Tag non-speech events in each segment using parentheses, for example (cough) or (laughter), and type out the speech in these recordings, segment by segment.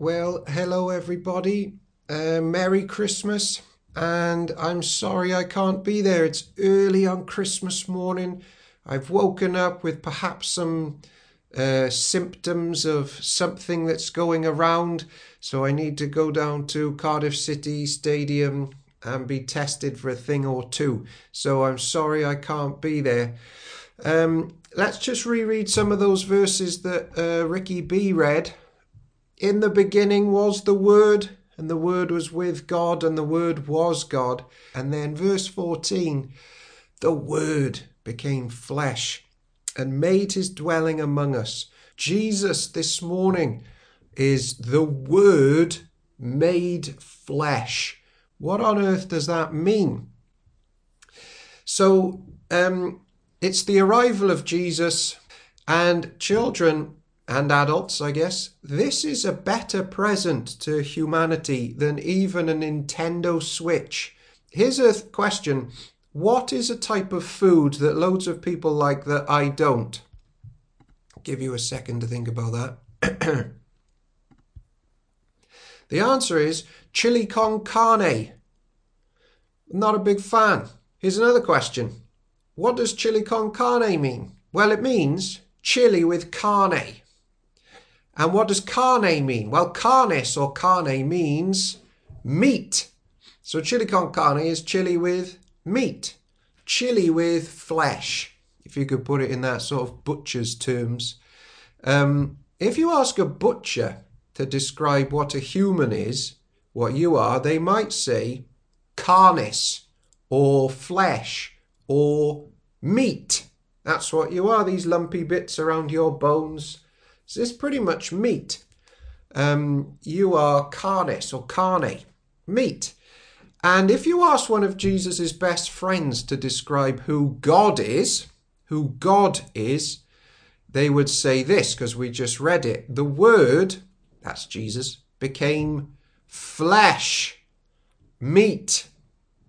Well, hello everybody. Uh, Merry Christmas. And I'm sorry I can't be there. It's early on Christmas morning. I've woken up with perhaps some uh, symptoms of something that's going around. So I need to go down to Cardiff City Stadium and be tested for a thing or two. So I'm sorry I can't be there. Um, let's just reread some of those verses that uh, Ricky B read. In the beginning was the Word, and the Word was with God, and the Word was God. And then verse 14 the Word became flesh and made his dwelling among us. Jesus this morning is the Word made flesh. What on earth does that mean? So, um, it's the arrival of Jesus, and children and adults, I guess, this is a better present to humanity than even a Nintendo Switch. Here's a question What is a type of food that loads of people like that I don't? Give you a second to think about that. (clears throat) the answer is chili con carne. Not a big fan. Here's another question What does chili con carne mean? Well, it means chili with carne. And what does carne mean? Well, carnes or carne means meat. So chili con carne is chili with meat, chili with flesh, if you could put it in that sort of butcher's terms. Um, if you ask a butcher to describe what a human is, what you are, they might say carnis or flesh or meat. That's what you are, these lumpy bits around your bones so it's pretty much meat. Um, you are carnis or carne, meat. And if you ask one of Jesus' best friends to describe who God is, who God is, they would say this because we just read it. The Word, that's Jesus, became flesh, meat,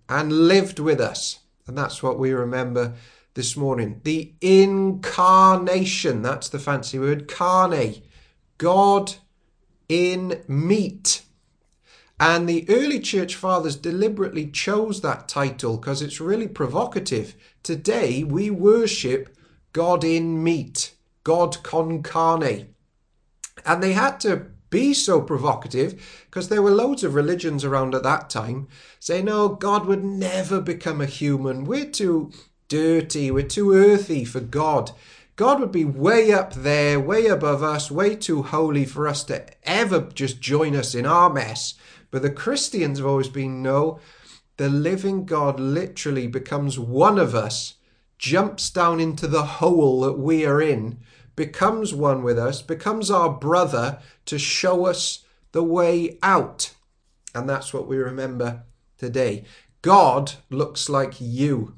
and lived with us. And that's what we remember this morning. The incarnation, that's the fancy word, carne, God in meat. And the early church fathers deliberately chose that title because it's really provocative. Today we worship God in meat, God con carne. And they had to be so provocative because there were loads of religions around at that time saying, no, God would never become a human. We're too dirty, we're too earthy for God. God would be way up there, way above us, way too holy for us to ever just join us in our mess. But the Christians have always been no, the living God literally becomes one of us, jumps down into the hole that we are in, becomes one with us, becomes our brother to show us the way out. And that's what we remember today. God looks like you.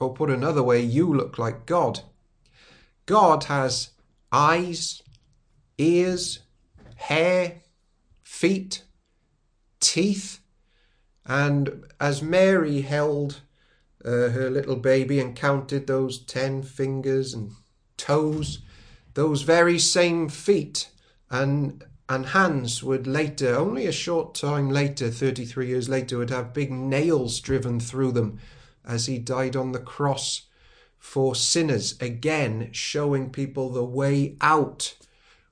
Or put another way, you look like God. God has eyes, ears, hair, feet, teeth. And as Mary held uh, her little baby and counted those ten fingers and toes, those very same feet and and hands would later, only a short time later, 33 years later, would have big nails driven through them as he died on the cross for sinners, again showing people the way out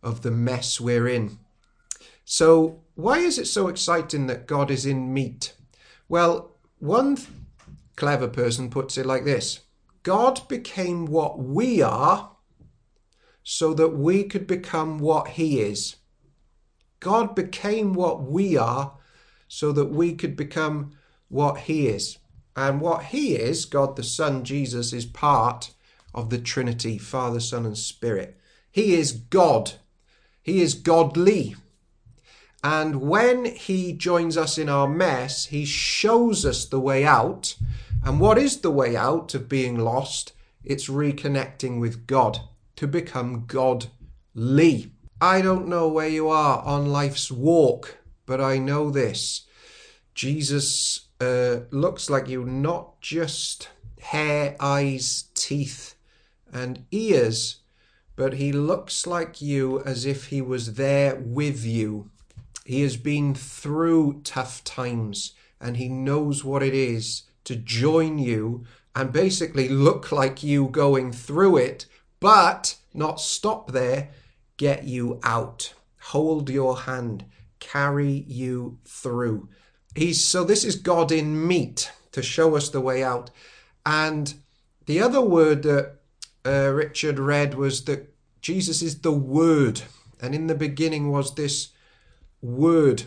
of the mess we're in. So, why is it so exciting that God is in meat? Well, one th- clever person puts it like this God became what we are so that we could become what He is. God became what we are so that we could become what He is. And what he is, God the Son, Jesus, is part of the Trinity, Father, Son, and Spirit. He is God. He is godly. And when he joins us in our mess, he shows us the way out. And what is the way out of being lost? It's reconnecting with God to become godly. I don't know where you are on life's walk, but I know this. Jesus uh, looks like you not just hair, eyes, teeth, and ears, but he looks like you as if he was there with you. He has been through tough times and he knows what it is to join you and basically look like you going through it, but not stop there, get you out, hold your hand, carry you through. He's so this is God in meat to show us the way out. And the other word that uh, Richard read was that Jesus is the Word, and in the beginning was this Word.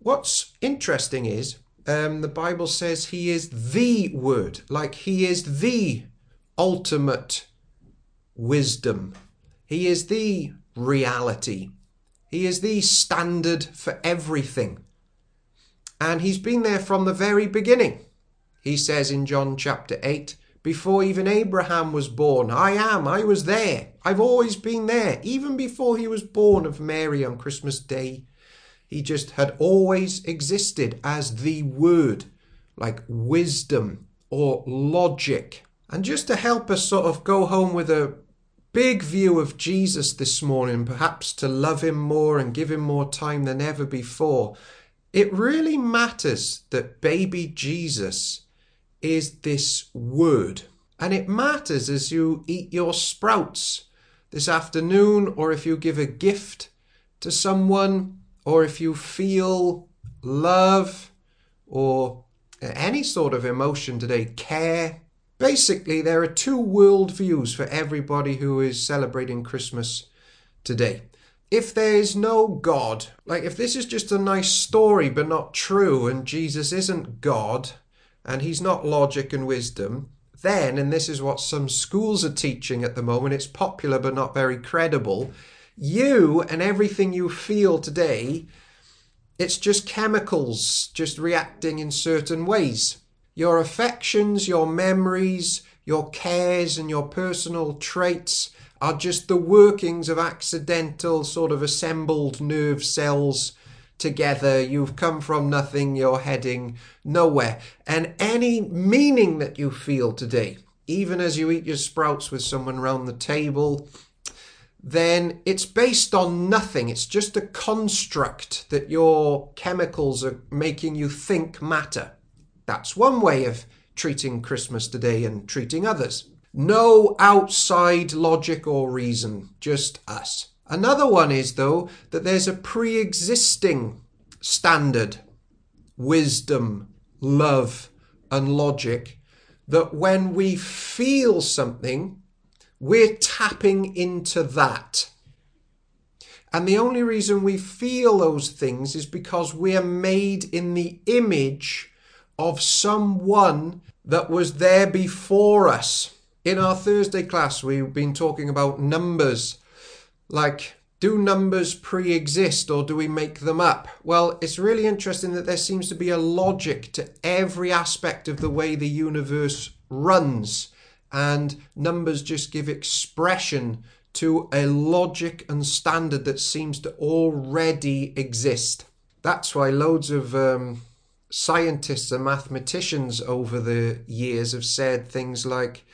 What's interesting is um, the Bible says He is the Word, like He is the ultimate wisdom. He is the reality. He is the standard for everything. And He's been there from the very beginning. He says in John chapter 8, before even Abraham was born. I am, I was there. I've always been there. Even before he was born of Mary on Christmas Day, he just had always existed as the Word, like wisdom or logic. And just to help us sort of go home with a big view of Jesus this morning, perhaps to love him more and give him more time than ever before, it really matters that baby Jesus is this word. And it matters as you eat your sprouts this afternoon, or if you give a gift to someone, or if you feel love or any sort of emotion today, care. Basically, there are two world views for everybody who is celebrating Christmas today. If there is no God, like if this is just a nice story but not true, and Jesus isn't God, and he's not logic and wisdom, then, and this is what some schools are teaching at the moment, it's popular but not very credible. You and everything you feel today, it's just chemicals just reacting in certain ways. Your affections, your memories, your cares, and your personal traits are just the workings of accidental, sort of assembled nerve cells together. You've come from nothing, you're heading nowhere. And any meaning that you feel today, even as you eat your sprouts with someone round the table, then it's based on nothing. It's just a construct that your chemicals are making you think matter. That's one way of treating Christmas today and treating others. No outside logic or reason, just us. Another one is, though, that there's a pre existing standard, wisdom, love, and logic that when we feel something, we're tapping into that. And the only reason we feel those things is because we're made in the image of someone that was there before us. In our Thursday class, we've been talking about numbers like, do numbers pre exist or do we make them up? Well, it's really interesting that there seems to be a logic to every aspect of the way the universe runs, and numbers just give expression to a logic and standard that seems to already exist. That's why loads of um, scientists and mathematicians over the years have said things like,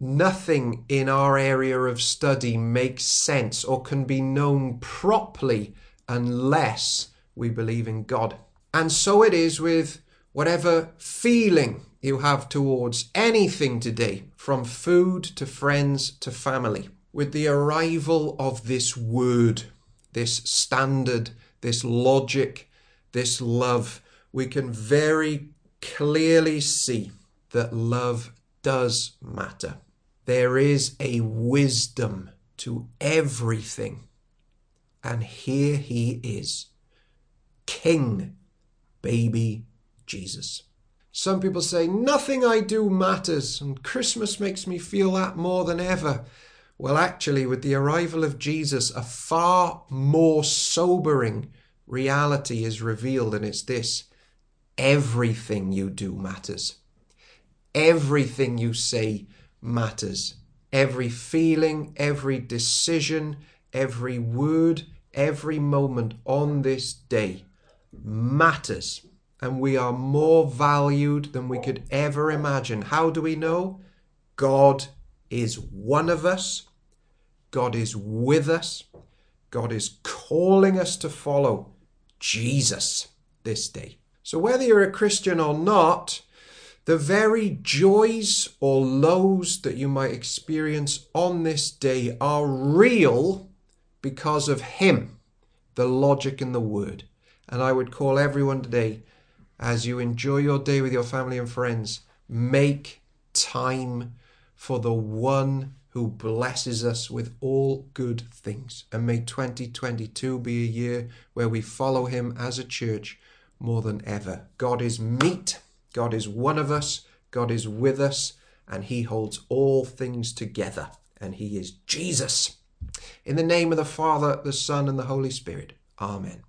Nothing in our area of study makes sense or can be known properly unless we believe in God. And so it is with whatever feeling you have towards anything today, from food to friends to family. With the arrival of this word, this standard, this logic, this love, we can very clearly see that love does matter. There is a wisdom to everything. And here he is, King, baby Jesus. Some people say, Nothing I do matters, and Christmas makes me feel that more than ever. Well, actually, with the arrival of Jesus, a far more sobering reality is revealed, and it's this everything you do matters. Everything you say matters. Every feeling, every decision, every word, every moment on this day matters. And we are more valued than we could ever imagine. How do we know? God is one of us. God is with us. God is calling us to follow Jesus this day. So, whether you're a Christian or not, the very joys or lows that you might experience on this day are real because of Him, the logic in the Word. And I would call everyone today, as you enjoy your day with your family and friends, make time for the one who blesses us with all good things. And may 2022 be a year where we follow Him as a church more than ever. God is meat God is one of us, God is with us, and He holds all things together, and He is Jesus. In the name of the Father, the Son, and the Holy Spirit. Amen.